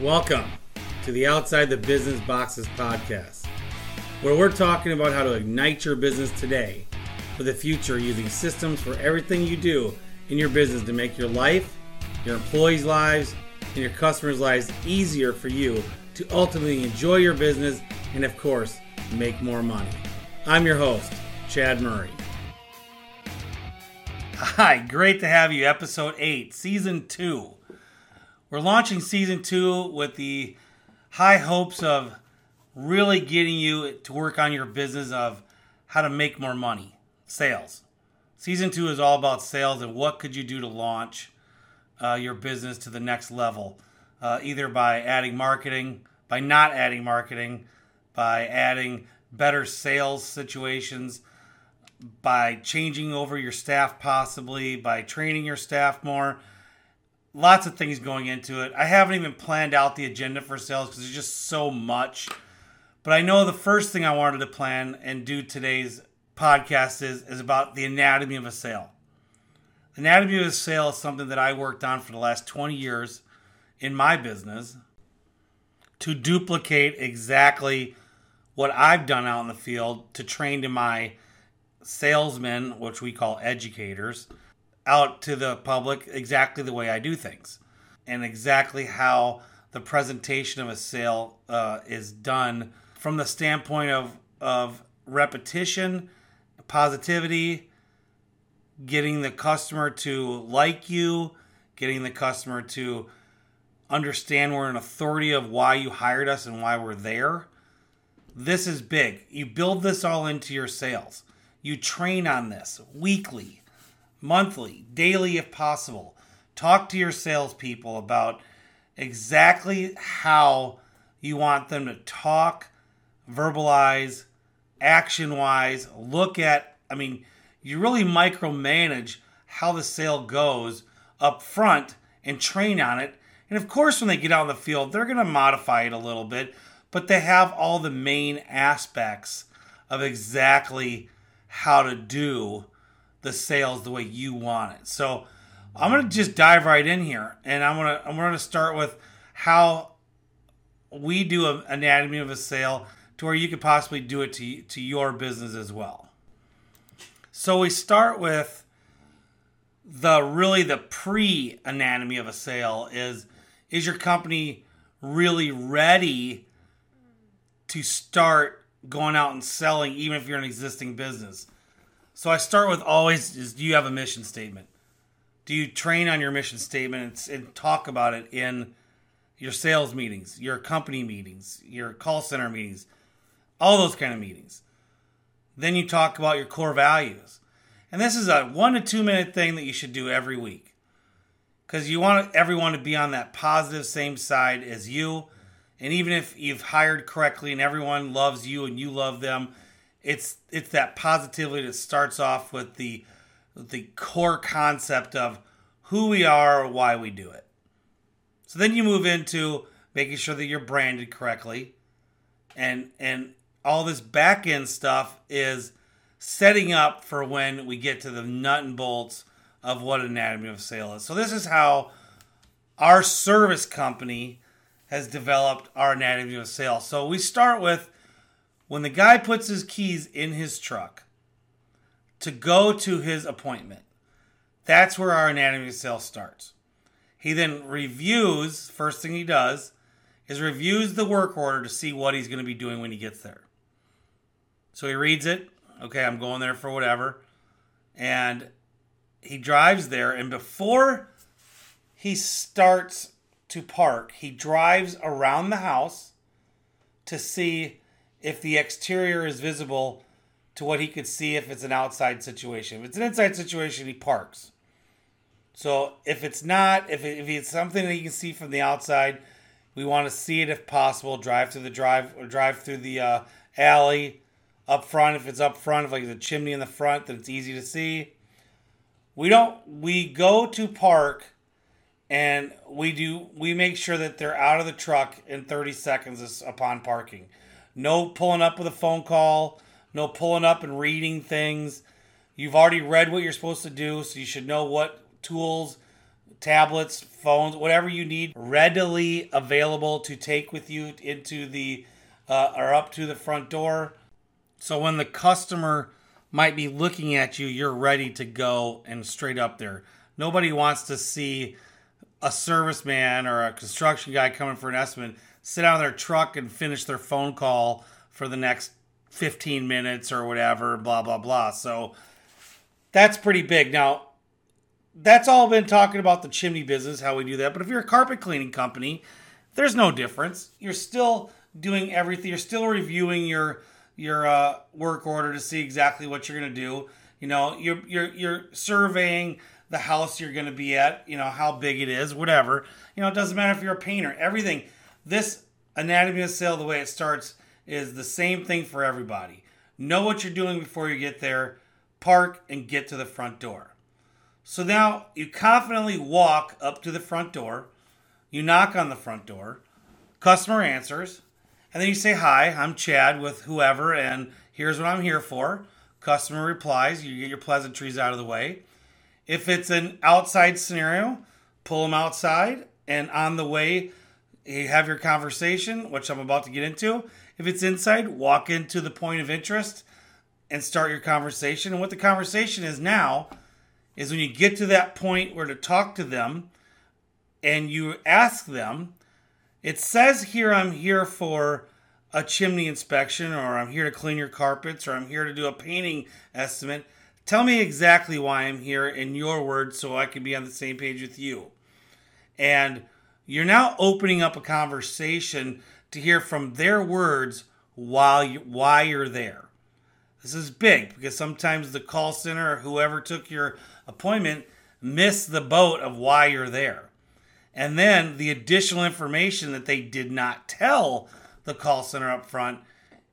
Welcome to the Outside the Business Boxes podcast, where we're talking about how to ignite your business today for the future using systems for everything you do in your business to make your life, your employees' lives, and your customers' lives easier for you to ultimately enjoy your business and, of course, make more money. I'm your host, Chad Murray. Hi, great to have you. Episode 8, Season 2. We're launching Season 2 with the high hopes of really getting you to work on your business of how to make more money, sales. Season 2 is all about sales and what could you do to launch uh, your business to the next level, uh, either by adding marketing, by not adding marketing, by adding better sales situations, by changing over your staff, possibly by training your staff more. Lots of things going into it. I haven't even planned out the agenda for sales because there's just so much. But I know the first thing I wanted to plan and do today's podcast is, is about the anatomy of a sale. Anatomy of a sale is something that I worked on for the last 20 years in my business to duplicate exactly what I've done out in the field to train to my salesmen, which we call educators, out to the public exactly the way I do things and exactly how the presentation of a sale uh, is done from the standpoint of, of repetition, positivity, getting the customer to like you, getting the customer to understand we're an authority of why you hired us and why we're there. This is big. You build this all into your sales. You train on this weekly, monthly, daily if possible. Talk to your salespeople about exactly how you want them to talk, verbalize, action wise, look at. I mean, you really micromanage how the sale goes up front and train on it. And of course, when they get out in the field, they're going to modify it a little bit, but they have all the main aspects of exactly how to do the sales the way you want it. So I'm to just dive right in here, and I'm to I'm to start with how we do an anatomy of a sale to where you could possibly do it to to your business as well. So we start with the really the pre anatomy of a sale is is your company really ready to start going out and selling even if you're an existing business. So I start with always is do you have a mission statement? Do you train on your mission statement and, and talk about it in your sales meetings, your company meetings, your call center meetings, all those kind of meetings? Then you talk about your core values. And this is a one to two minute thing that you should do every week. Because you want everyone to be on that positive same side as you. And even if you've hired correctly and everyone loves you and you love them, it's it's that positivity that starts off with the the core concept of who we are or why we do it. So then you move into making sure that you're branded correctly. And and all this back end stuff is setting up for when we get to the nut and bolts of what anatomy of sale is. So this is how our service company has developed our anatomy of sale. So we start with when the guy puts his keys in his truck to go to his appointment. That's where our anatomy of starts. He then reviews, first thing he does is reviews the work order to see what he's going to be doing when he gets there. So he reads it. Okay, I'm going there for whatever. And he drives there, and before he starts to park, he drives around the house to see if the exterior is visible to what he could see if it's an outside situation. If it's an inside situation, he parks. So if it's not, if, it, if it's something that you can see from the outside, we want to see it if possible. Drive through the drive or drive through the uh, alley up front. If it's up front, if like the chimney in the front, then it's easy to see. We don't. We go to park, and we do. We make sure that they're out of the truck in 30 seconds upon parking. No pulling up with a phone call. No pulling up and reading things. You've already read what you're supposed to do, so you should know what tools tablets, phones, whatever you need, readily available to take with you into the uh, or up to the front door. So when the customer might be looking at you, you're ready to go and straight up there. Nobody wants to see a serviceman or a construction guy coming for an estimate sit out in their truck and finish their phone call for the next 15 minutes or whatever, blah, blah, blah. So that's pretty big. Now, that's all been talking about the chimney business, how we do that. But if you're a carpet cleaning company, there's no difference. You're still doing everything. You're still reviewing your your uh, work order to see exactly what you're going to do. You know, you're you're you're surveying the house you're going to be at. You know how big it is, whatever. You know, it doesn't matter if you're a painter. Everything. This anatomy of sale, the way it starts, is the same thing for everybody. Know what you're doing before you get there. Park and get to the front door. So now you confidently walk up to the front door. You knock on the front door. Customer answers. And then you say, Hi, I'm Chad with whoever, and here's what I'm here for. Customer replies. You get your pleasantries out of the way. If it's an outside scenario, pull them outside, and on the way, you have your conversation, which I'm about to get into. If it's inside, walk into the point of interest and start your conversation. And what the conversation is now is when you get to that point where to talk to them and you ask them, it says here I'm here for a chimney inspection or I'm here to clean your carpets or I'm here to do a painting estimate. Tell me exactly why I'm here in your words so I can be on the same page with you. And you're now opening up a conversation to hear from their words while you, why you're there. This is big because sometimes the call center or whoever took your appointment missed the boat of why you're there. And then the additional information that they did not tell the call center up front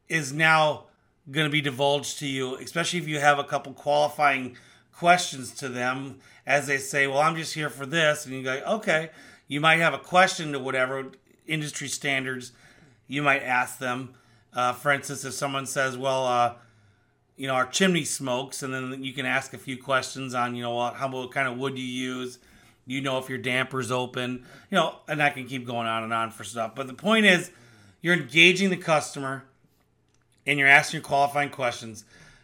is now going to be divulged to you, especially if you have a couple qualifying questions to them as they say, Well, I'm just here for this. And you go, Okay. You might have a question to whatever industry standards you might ask them. Uh, for instance, if someone says, Well, uh, you know, our chimney smokes, and then you can ask a few questions on, you know, what, how what kind of wood you use. You know if your damper's open, you know, and I can keep going on and on for stuff. But the point is, you're engaging the customer, and you're asking qualifying questions.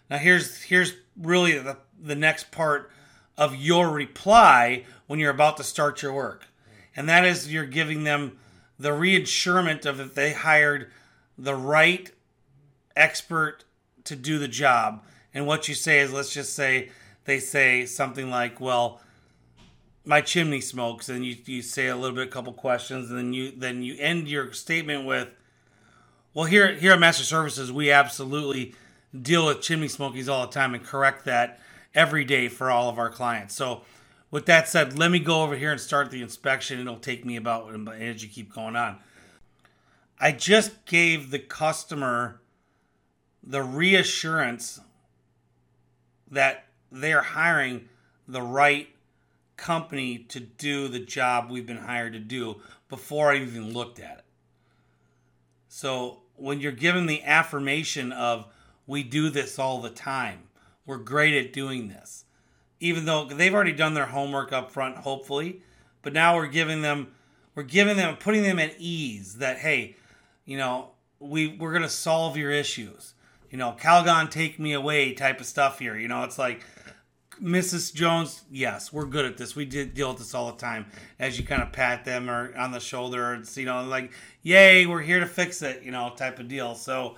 Now, here's here's really the the next part of your reply when you're about to start your work, and that is you're giving them the reassurance of that they hired the right expert to do the job. And what you say is, let's just say they say something like, "Well, my chimney smokes," and you you say a little bit, a couple questions, and then you then you end your statement with, "Well, here here at Master Services, we absolutely deal with chimney smokies all the time and correct that every day for all of our clients." So. With that said, let me go over here and start the inspection. It'll take me about as you keep going on. I just gave the customer the reassurance that they're hiring the right company to do the job we've been hired to do before I even looked at it. So when you're given the affirmation of we do this all the time, we're great at doing this, even though they've already done their homework up front, hopefully, but now we're giving them, we're giving them, putting them at ease that hey, you know, we we're gonna solve your issues you know, Calgon take me away type of stuff here. You know, it's like Mrs. Jones, yes, we're good at this. We did deal with this all the time. As you kind of pat them or on the shoulder, it's, you know, like, yay, we're here to fix it, you know, type of deal. So,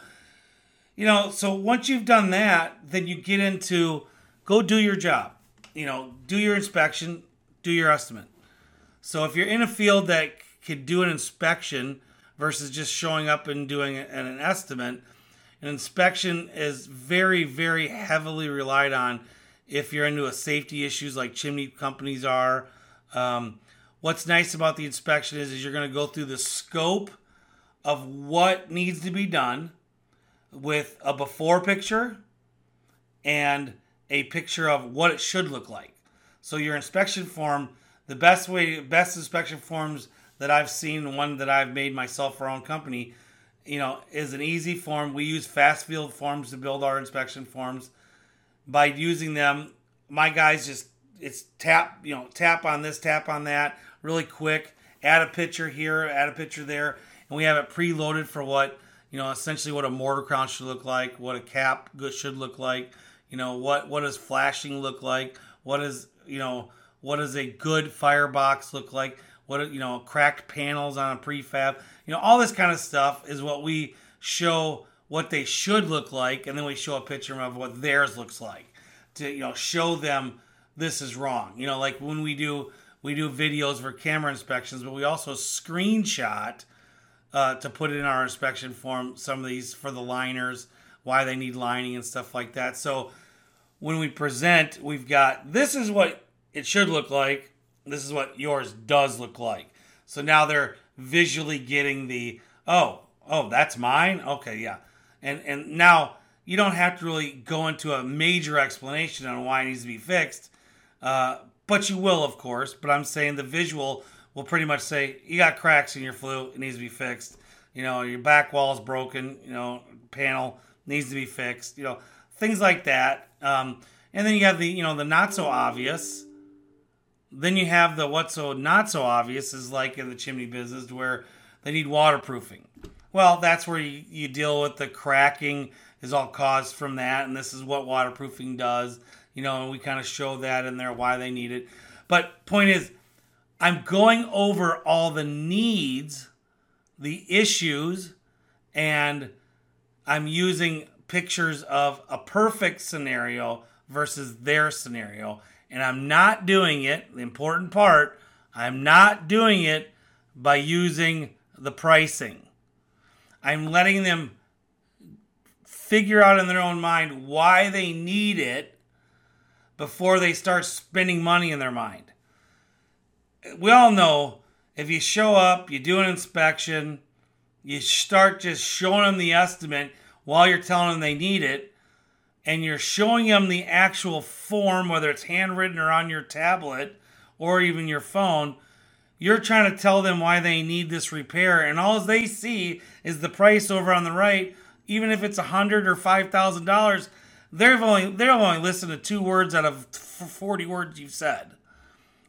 you know, so once you've done that, then you get into go do your job. You know, do your inspection, do your estimate. So if you're in a field that could do an inspection versus just showing up and doing an estimate, an inspection is very, very heavily relied on if you're into a safety issues like chimney companies are. Um, what's nice about the inspection is, is you're going to go through the scope of what needs to be done with a before picture and a picture of what it should look like. So your inspection form, the best way, best inspection forms that I've seen, one that I've made myself for our own company, you know, is an easy form. We use fast field forms to build our inspection forms. By using them, my guys just it's tap, you know, tap on this, tap on that, really quick. Add a picture here, add a picture there, and we have it preloaded for what you know, essentially what a mortar crown should look like, what a cap should look like. You know, what what does flashing look like? What is you know what does a good firebox look like? What you know, cracked panels on a prefab. You know, all this kind of stuff is what we show what they should look like, and then we show a picture of what theirs looks like to you know show them this is wrong. You know, like when we do we do videos for camera inspections, but we also screenshot uh, to put in our inspection form some of these for the liners, why they need lining and stuff like that. So when we present, we've got this is what it should look like. This is what yours does look like. So now they're visually getting the oh oh that's mine okay yeah and and now you don't have to really go into a major explanation on why it needs to be fixed uh, but you will of course but i'm saying the visual will pretty much say you got cracks in your flue it needs to be fixed you know your back wall is broken you know panel needs to be fixed you know things like that um, and then you have the you know the not so obvious then you have the what's so not so obvious is like in the chimney business where they need waterproofing. Well, that's where you, you deal with the cracking is all caused from that, and this is what waterproofing does. You know, and we kind of show that in there why they need it. But point is, I'm going over all the needs, the issues, and I'm using pictures of a perfect scenario versus their scenario and I'm not doing it, the important part, I'm not doing it by using the pricing. I'm letting them figure out in their own mind why they need it before they start spending money in their mind. We all know if you show up, you do an inspection, you start just showing them the estimate while you're telling them they need it, and you're showing them the actual form, whether it's handwritten or on your tablet or even your phone, you're trying to tell them why they need this repair, and all they see is the price over on the right. Even if it's a hundred or five thousand dollars, they've only they'll only listen to two words out of forty words you've said,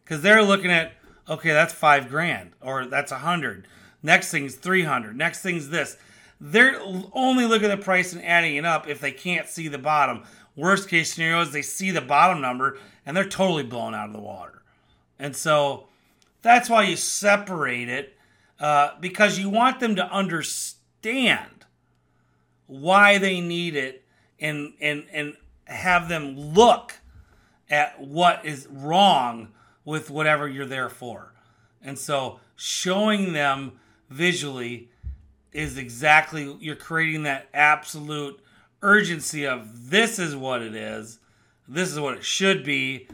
because they're looking at okay, that's five grand or that's a hundred. Next thing's three hundred. Next thing's this they're only looking at the price and adding it up if they can't see the bottom. Worst case scenario is they see the bottom number and they're totally blown out of the water. And so that's why you separate it uh, because you want them to understand why they need it and and and have them look at what is wrong with whatever you're there for. And so showing them visually is exactly you're creating that absolute urgency of this is what it is, this is what it should be,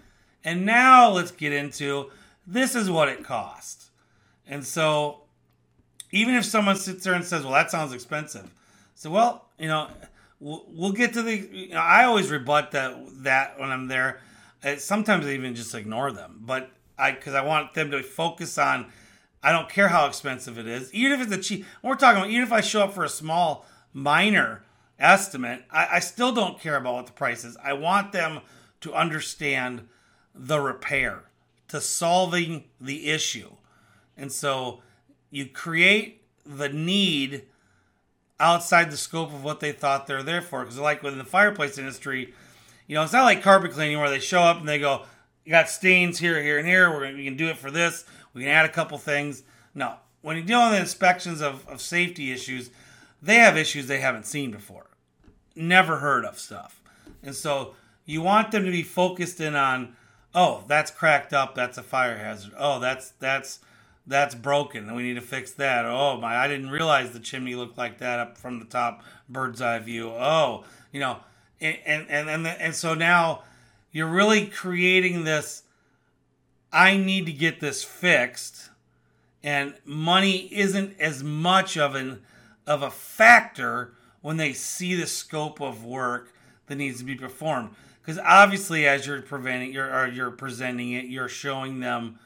and now let's get into this is what it cost. And so, even if someone sits there and says, "Well, that sounds expensive," so well, you know, we'll, we'll get to the. You know, I always rebut that that when I'm there. sometimes I even just ignore them, but I because I want them to focus on I don't care how expensive it is. Even if it's a cheap, we're talking about, even if I show up for a small, minor estimate, I, I still don't care about what the price is. I want them to understand the repair, to solving the issue. And so you create the need outside the scope of what they thought they're there for. Because, like within the fireplace industry, you know, it's not like carpet cleaning where they show up and they go, You got stains here, here, and here. We're gonna, we can do it for this. We can add a couple things. No, when you're dealing with inspections of, of safety issues, they have issues they haven't seen before, never heard of stuff. And so you want them to be focused in on, oh, that's cracked up, that's a fire hazard. Oh, that's that's that's broken, and we need to fix that. Oh my, I didn't realize the chimney looked like that up from the top, bird's eye view. Oh, you know, and and and and, and so now you're really creating this I need to get this fixed, and money isn't as much of an of a factor when they see the scope of work that needs to be performed. Because obviously, as you're preventing, you're you're presenting it, you're showing them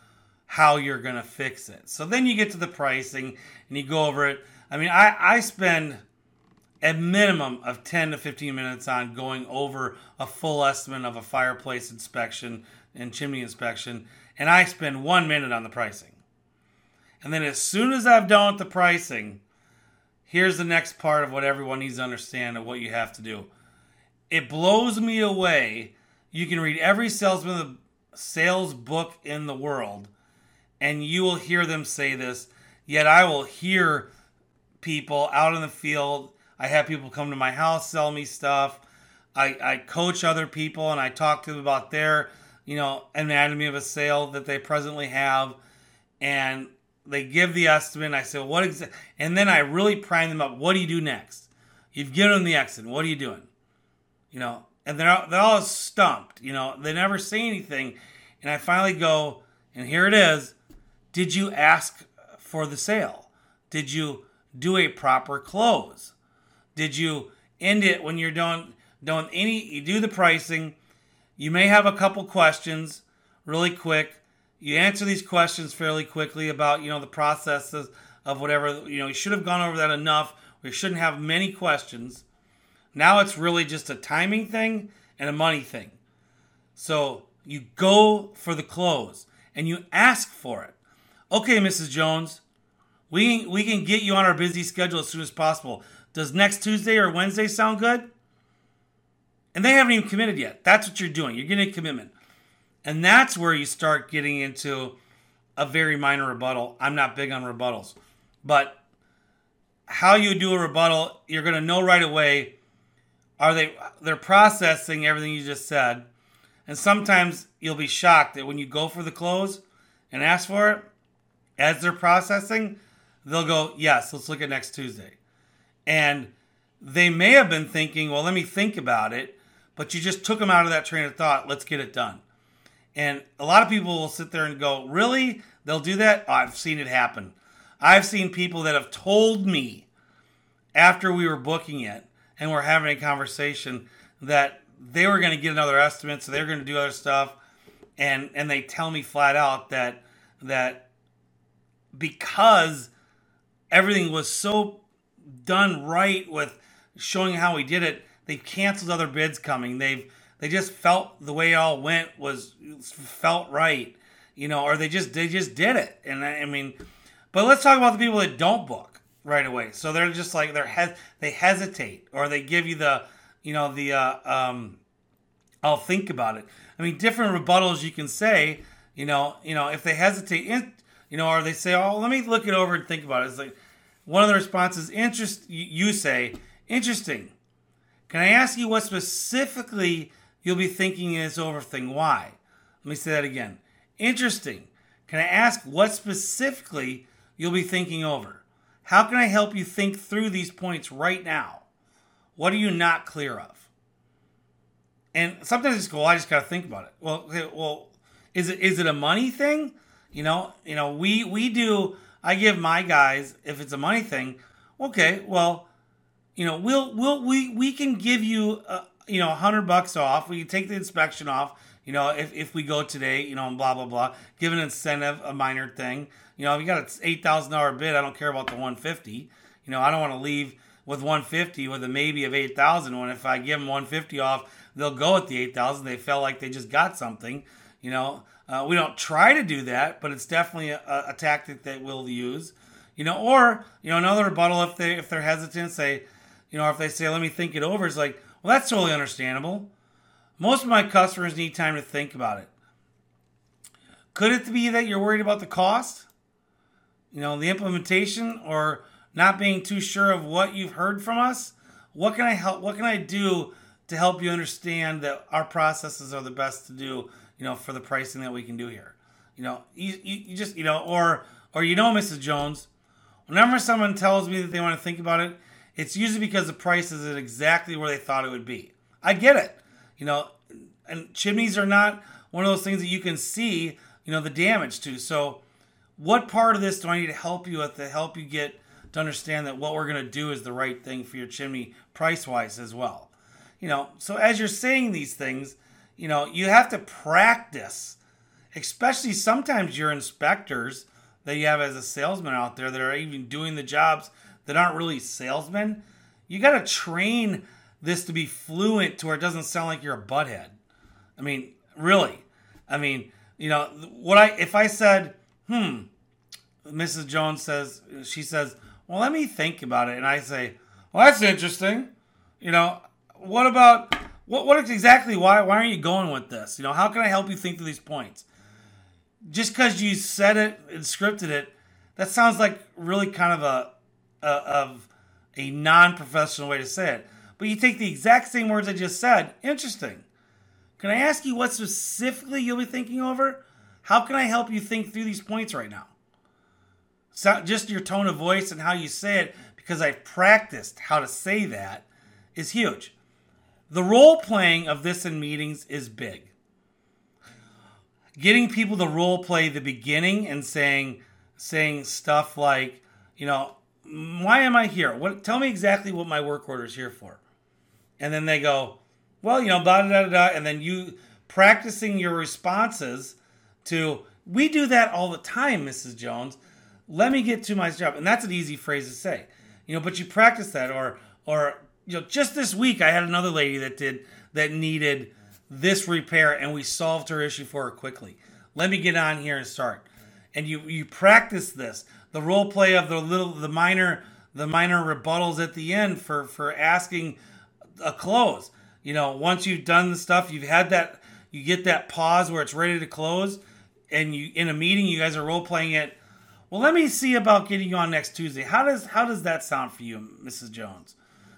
how you're going to fix it. So then you get to the pricing and you go over it. I mean, I I spend a minimum of 10 to 15 minutes on going over a full estimate of a fireplace inspection and chimney inspection, and I spend one minute on the pricing. And then as soon as I've done with the pricing, here's the next part of what everyone needs to understand of what you have to do. It blows me away. You can read every salesman sales book in the world, and you will hear them say this. Yet I will hear people out in the field. I have people come to my house sell me stuff. I, I coach other people and I talk to them about their, you know, anatomy of a sale that they presently have. And they give the estimate. I say, what exa-? And then I really prime them up. What do you do next? You've given them the exit. What are you doing? You know, and they're, they're all stumped. You know, they never say anything. And I finally go, and here it is. Did you ask for the sale? Did you do a proper close? Did you end it when you're done? Done any? You do the pricing. You may have a couple questions, really quick. You answer these questions fairly quickly about you know the processes of whatever you know you should have gone over that enough. We shouldn't have many questions. Now it's really just a timing thing and a money thing. So you go for the close and you ask for it. Okay mrs jones we, we can get you on our busy schedule as soon as possible. Does next tuesday or wednesday sound good and they haven't even committed yet that's what you're doing you're getting a commitment and that's where you start getting into a very minor rebuttal. I'm not big on rebuttals. But how you do a rebuttal, you're going to know right away are they they're processing everything you just said. And sometimes you'll be shocked that when you go for the close and ask for it, as they're processing, they'll go, "Yes, let's look at next Tuesday." And they may have been thinking, "Well, let me think about it," but you just took them out of that train of thought. Let's get it done. And a lot of people will sit there and go, Really? They'll do that? Oh, I've seen it happen. I've seen people that have told me after we were booking it and we're having a conversation that they were going to get another estimate, so they're going to do other stuff, and and they tell me flat out that that because everything was so done right with showing how we did it, they've canceled other bids coming. They've they just felt the way it all went was felt right, you know, or they just they just did it. And I, I mean, but let's talk about the people that don't book right away. So they're just like they're he- they hesitate or they give you the you know the uh, um, I'll think about it. I mean, different rebuttals you can say. You know, you know if they hesitate, you know, or they say, "Oh, let me look it over and think about it." It's like one of the responses, interest. You say, "Interesting." Can I ask you what specifically you'll be thinking this over thing. Why? Let me say that again. Interesting. Can I ask what specifically you'll be thinking over? How can I help you think through these points right now? What are you not clear of? And sometimes it's cool. I just got to think about it. Well, okay, well, is it is it a money thing? You know, you know, we we do. I give my guys if it's a money thing. Okay, well, you know, we'll we'll we we can give you a, you know, a hundred bucks off. We can take the inspection off. You know, if, if we go today, you know, and blah blah blah. Give an incentive, a minor thing. You know, if you got an eight thousand dollar bid, I don't care about the one fifty. You know, I don't want to leave with one fifty with a maybe of eight thousand. When if I give them one fifty off, they'll go at the eight thousand. They felt like they just got something. You know, uh, we don't try to do that, but it's definitely a, a tactic that we'll use. You know, or you know, another rebuttal if they if they're hesitant, say, you know, if they say, "Let me think it over," it's like well, that's totally understandable. Most of my customers need time to think about it. Could it be that you're worried about the cost? You know, the implementation or not being too sure of what you've heard from us? What can I help what can I do to help you understand that our processes are the best to do, you know, for the pricing that we can do here? You know, you, you, you just, you know, or or you know, Mrs. Jones, whenever someone tells me that they want to think about it, it's usually because the price isn't exactly where they thought it would be. I get it. You know, and chimneys are not one of those things that you can see, you know, the damage to. So, what part of this do I need to help you with to help you get to understand that what we're going to do is the right thing for your chimney price wise as well? You know, so as you're saying these things, you know, you have to practice, especially sometimes your inspectors that you have as a salesman out there that are even doing the jobs that aren't really salesmen, you got to train this to be fluent to where it doesn't sound like you're a butthead. I mean, really. I mean, you know, what I if I said, hmm, Mrs. Jones says, she says, well, let me think about it, and I say, well, that's interesting. You know, what about what? What exactly? Why? Why aren't you going with this? You know, how can I help you think through these points? Just because you said it and scripted it, that sounds like really kind of a, a of a non-professional way to say it. But you take the exact same words I just said. Interesting. Can I ask you what specifically you'll be thinking over? How can I help you think through these points right now? So just your tone of voice and how you say it, because I've practiced how to say that, is huge. The role playing of this in meetings is big. Getting people to role play the beginning and saying saying stuff like, you know, why am I here? What tell me exactly what my work order is here for. And then they go, well, you know, blah, blah, blah. And then you practicing your responses to, we do that all the time, Mrs. Jones. Let me get to my job. And that's an easy phrase to say, you know, but you practice that. Or, or, you know, just this week, I had another lady that did, that needed this repair and we solved her issue for her quickly. Let me get on here and start. And you, you practice this, the role play of the little, the minor, the minor rebuttals at the end for, for asking a close you know, once you've done the stuff, you've had that, you get that pause where it's ready to close, and you in a meeting, you guys are role playing it. Well, let me see about getting you on next Tuesday. How does how does that sound for you, Mrs. Jones?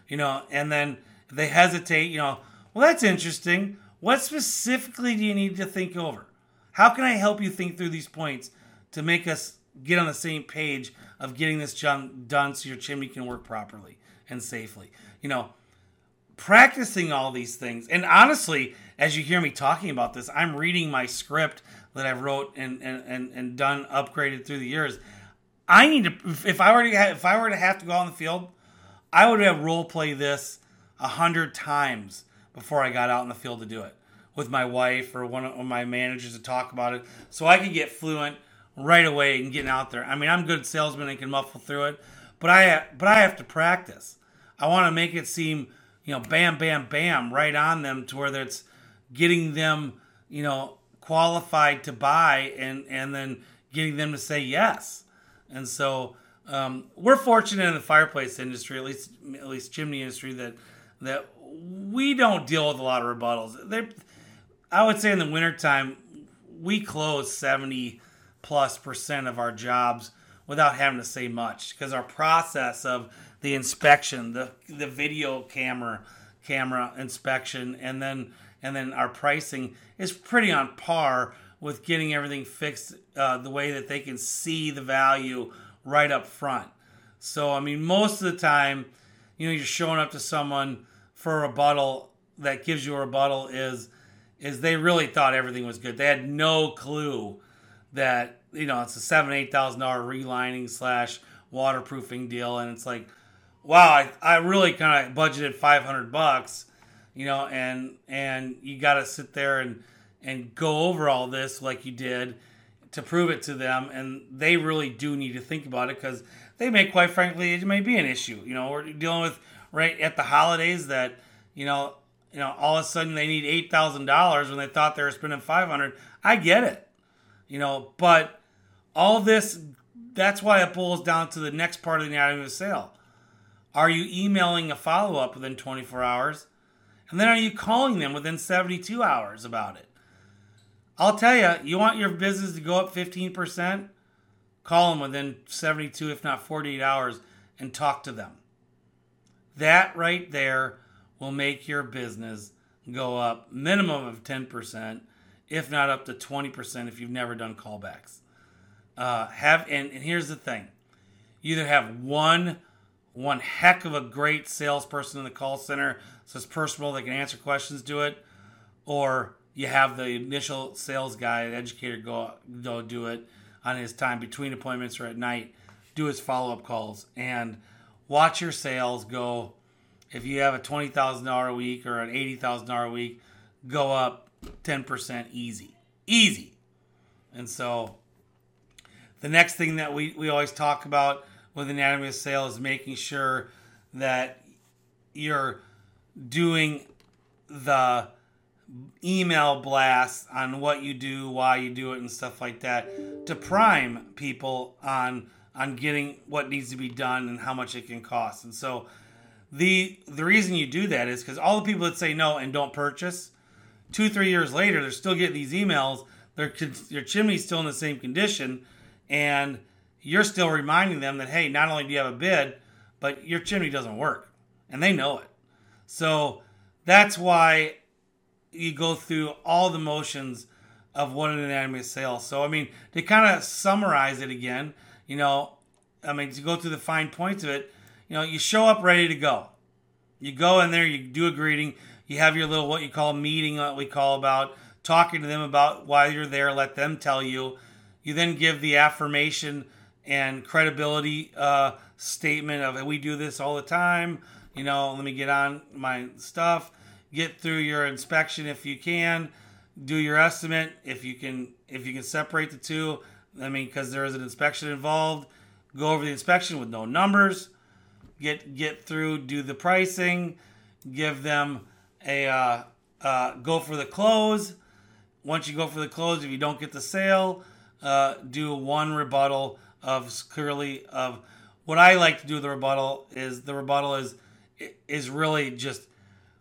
You know, and then they hesitate. You know, well, that's interesting. What specifically do you need to think over? How can I help you think through these points to make us get on the same page of getting this junk done so your chimney can work properly and safely? You know, practicing all these things. And honestly, as you hear me talking about this, I'm reading my script that I've wrote and and, and, and done upgraded through the years. I need to if I were to have, if I were to have to go on the field, I would have role play this a hundred times before I got out in the field to do it with my wife or one of my managers to talk about it, so I could get fluent right away and getting out there. I mean, I'm good salesman and can muffle through it, but I but I have to practice. I want to make it seem you know, bam, bam, bam, right on them to where it's getting them, you know, qualified to buy and and then getting them to say yes. And so um, we're fortunate in the fireplace industry, at least at least chimney industry, that that we don't deal with a lot of rebuttals. They, I would say in the wintertime, we close 70 plus percent of our jobs without having to say much because our process of the inspection, the the video camera camera inspection, and then and then our pricing is pretty on par with getting everything fixed uh, the way that they can see the value right up front. So I mean, most of the time, you know, you're showing up to someone for a rebuttal that gives you a rebuttal is is they really thought everything was good. They had no clue that you know it's a seven eight thousand dollar relining slash waterproofing deal, and it's like wow, I, I really kind of budgeted 500 bucks, you know, and and you got to sit there and and go over all this like you did to prove it to them, and they really do need to think about it because they may, quite frankly, it may be an issue. You know, we're dealing with right at the holidays that you know, you know, all of a sudden they need eight thousand dollars when they thought they were spending five hundred. I get it, you know, but all this. That's why it boils down to the next part of the anatomy of the sale are you emailing a follow up within 24 hours? And then are you calling them within 72 hours about it? I'll tell you, you want your business to go up 15%? Call them within 72, if not 48 hours, and talk to them. That right there will make your business go up minimum of 10%, if not up to 20% if you've never done callbacks. Uh, have and, and here's the thing: you either have one one heck of a great salesperson in the call center, so it's personal, they can answer questions, do it, or you have the initial sales guy, the educator, go go do it on his time between appointments or at night, do his follow up calls, and watch your sales go. If you have a twenty thousand dollar a week or an eighty thousand dollar a week, go up ten percent easy, easy. And so, the next thing that we we always talk about with anatomy of sale is making sure that you're doing the email blasts on what you do, why you do it, and stuff like that to prime people on on getting what needs to be done and how much it can cost. And so the the reason you do that is because all the people that say no and don't purchase, two three years later, they're still getting these emails. Their your chimney's still in the same condition, and you're still reminding them that hey, not only do you have a bid, but your chimney doesn't work, and they know it. So that's why you go through all the motions of what an of sale. So I mean, to kind of summarize it again, you know, I mean to go through the fine points of it, you know, you show up ready to go. You go in there, you do a greeting, you have your little what you call meeting, what we call about talking to them about why you're there, let them tell you. You then give the affirmation and credibility uh, statement of we do this all the time. You know, let me get on my stuff. Get through your inspection if you can. Do your estimate. If you can if you can separate the two i mean because there is an inspection involved go over the inspection with no numbers. Get get through do the pricing. Give them a uh, uh, go for the close once you go for the close if you don't get the sale uh, do one rebuttal of clearly of what i like to do the rebuttal is the rebuttal is is really just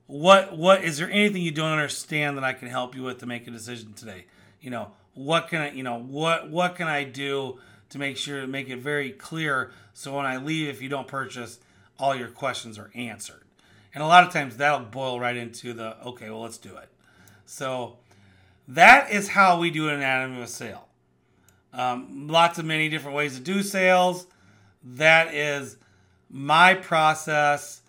what what is there anything you don't understand that I can help you with to make a decision today? You know, what can I, you know, what what can I do to make sure to make it very clear so when I leave if you don't purchase all your questions are answered. And a lot of times that'll boil right into the okay, well let's do it. So that is how we do an anatomy of sale. Um, lots of many different ways to do sales. That is my process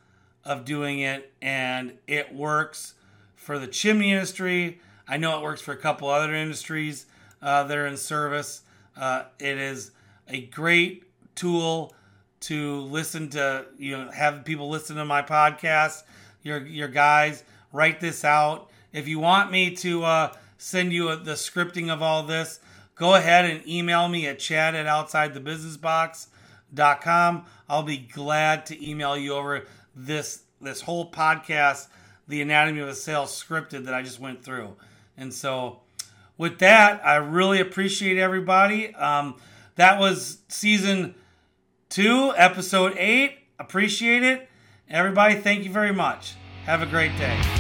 of doing it, and it works for the chimney industry. I know it works for a couple other industries uh, that are in service. Uh, it is a great tool to listen to, you know, have people listen to my podcast. Your your guys write this out. If you want me to uh, send you a, the scripting of all this, go ahead and email me at chad at outside the business outsidethebusinessbox.com. I'll be glad to email you over this this whole podcast, the anatomy of a sale scripted that I just went through. And so, with that, I really appreciate everybody. Um, that was season two, episode eight. Appreciate it. Everybody, thank you very much. Have a great day.